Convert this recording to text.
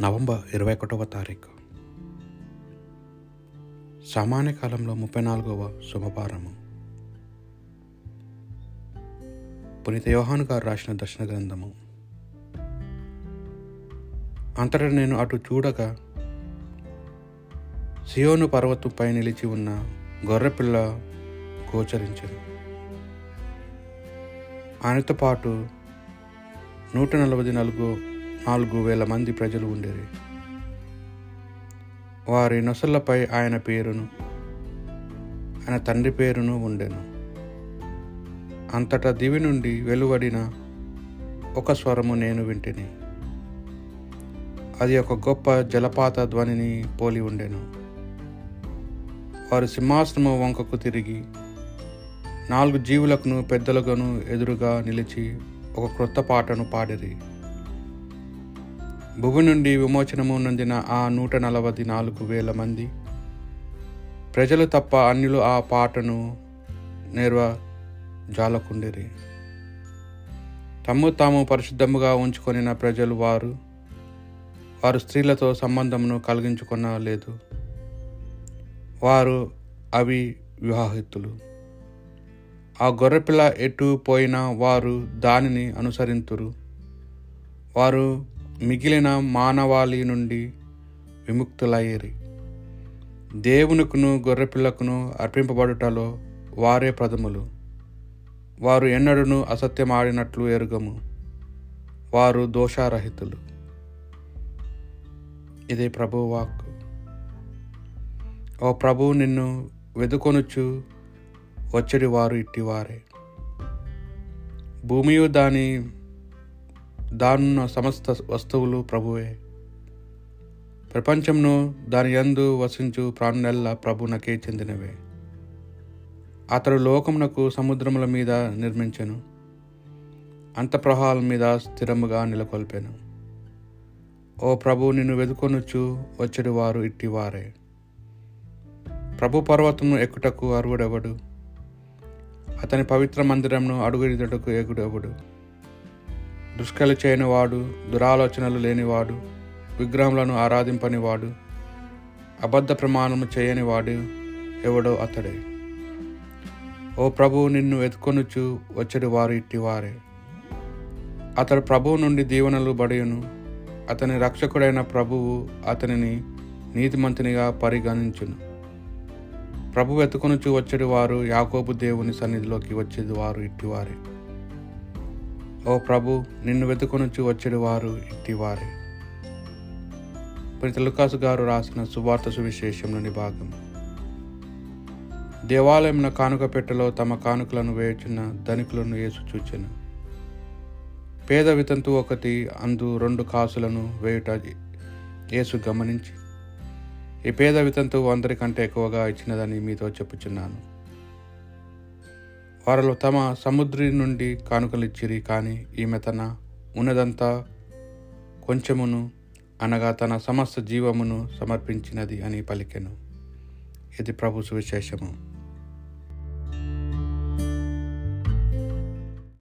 November ఇరవై ఒకటవ తారీఖు. సామాన్య కాలంలో ముప్పై నాలుగవ శుభపారము. పునీత యోహాను గారు రాసిన దర్శన గ్రంథము. అంతటా నేను అటు చూడగా సియోను పర్వతంపై నిలిచి ఉన్న గొర్రెపిల్ల గోచరించను. ఆయనతో పాటు నూట నలభై నాలుగు నాలుగు వేల మంది ప్రజలు ఉండేది. వారి నొసళ్ళపై ఆయన పేరును ఆయన తండ్రి పేరును ఉండెను. అంతటా దివి నుండి వెలువడిన ఒక స్వరము నేను వింటిని. అది ఒక గొప్ప జలపాత ధ్వనిని పోలి ఉండెను. వారు సింహాసనము వంకకు తిరిగి నాలుగు జీవులకును పెద్దలుగాను ఎదురుగా నిలిచి ఒక క్రొత్త పాటను పాడిరి. భూమి నుండి విమోచనము నందిన ఆ నూట నలభై నాలుగు వేల మంది. ప్రజలు తప్ప అన్యులు ఆ పాటను నేర్వ జాలకుండిరి తమ్ము తాము పరిశుద్ధముగా ఉంచుకొనిన ప్రజలు వారు వారు స్త్రీలతో సంబంధమును కలిగించుకొనలేదు. వారు అవి వివాహితులు ఆ గొర్రెపిల్ల ఎటు పోయినా వారు దానిని అనుసరింతురు. వారు మిగిలిన మానవాళి నుండి విముక్తులయ్యేరి. దేవునికును గొర్రెపిల్లకును అర్పింపబడుటలో వారే ప్రథములు. వారు ఎన్నడూను అసత్యమాడినట్లు ఎరుగము. వారు దోషారహితులు. ఇదే ప్రభు వాక్ ఓ ప్రభు నిన్ను వెదుకొనుచు వచ్చడి వారు ఇట్టివారే. భూమియు దాని దానున్న సమస్త వస్తువులు ప్రభువే. ప్రపంచంను దాని యందు వసించు ప్రాణులెల్ల ప్రభునకే చెందినవే. అతడు లోకమునకు సముద్రముల మీద నిర్మించెను. అంతఃప్రహాల మీద స్థిరముగా నెలకొల్పాను. ఓ ప్రభు నిన్ను వెదుకొనుచు వచ్చడి వారు ఇట్టివారే. ప్రభు పర్వతమును ఎక్కుటకు అరువుడెవడు అతని పవిత్ర మందిరంను అడుగుడిదటకు ఎగుడెవడు? దుష్కలు చేయనివాడు దురాలోచనలు లేనివాడు విగ్రహములను ఆరాధింపనివాడు అబద్ధ ప్రమాణము చేయనివాడు ఎవడో అతడే. ఓ ప్రభువు నిన్ను ఎత్తుకొనుచు వచ్చడి వారు ఇట్టివారే. అతడు ప్రభువు నుండి దీవెనలు బడియును. అతని రక్షకుడైన ప్రభువు అతనిని నీతిమంతునిగా పరిగణించును. ప్రభు వెతుకొనుచు వచ్చేది వారు యాకోబు దేవుని సన్నిధిలోకి వచ్చేది వారు ఇట్టివారే. ఓ ప్రభు నిన్ను వెతుకొనుచు వచ్చేడు వారు ఇట్టివారే ప్రతిలుకాసు గారు రాసిన సువార్త సువిశేషంలోని భాగం. దేవాలయమున కానుక పెట్టెలో తమ కానుకలను వేయుచున్న ధనికులను యేసు చూచెను. పేద వితంతు ఒకటి అందు రెండు కాసులను వేయుట యేసు గమనించి ఈ పేద వితంతువు అందరికంటే ఎక్కువగా ఇచ్చినదని మీతో చెప్పుచున్నాను. వారిలో తమ సముద్రి నుండి కానుకలిచ్చిరి కానీ ఈమె తన ఉన్నదంతా కొంచెమును అనగా తన సమస్త జీవమును సమర్పించినది అని పలికెను. ఇది ప్రభు సువిశేషము.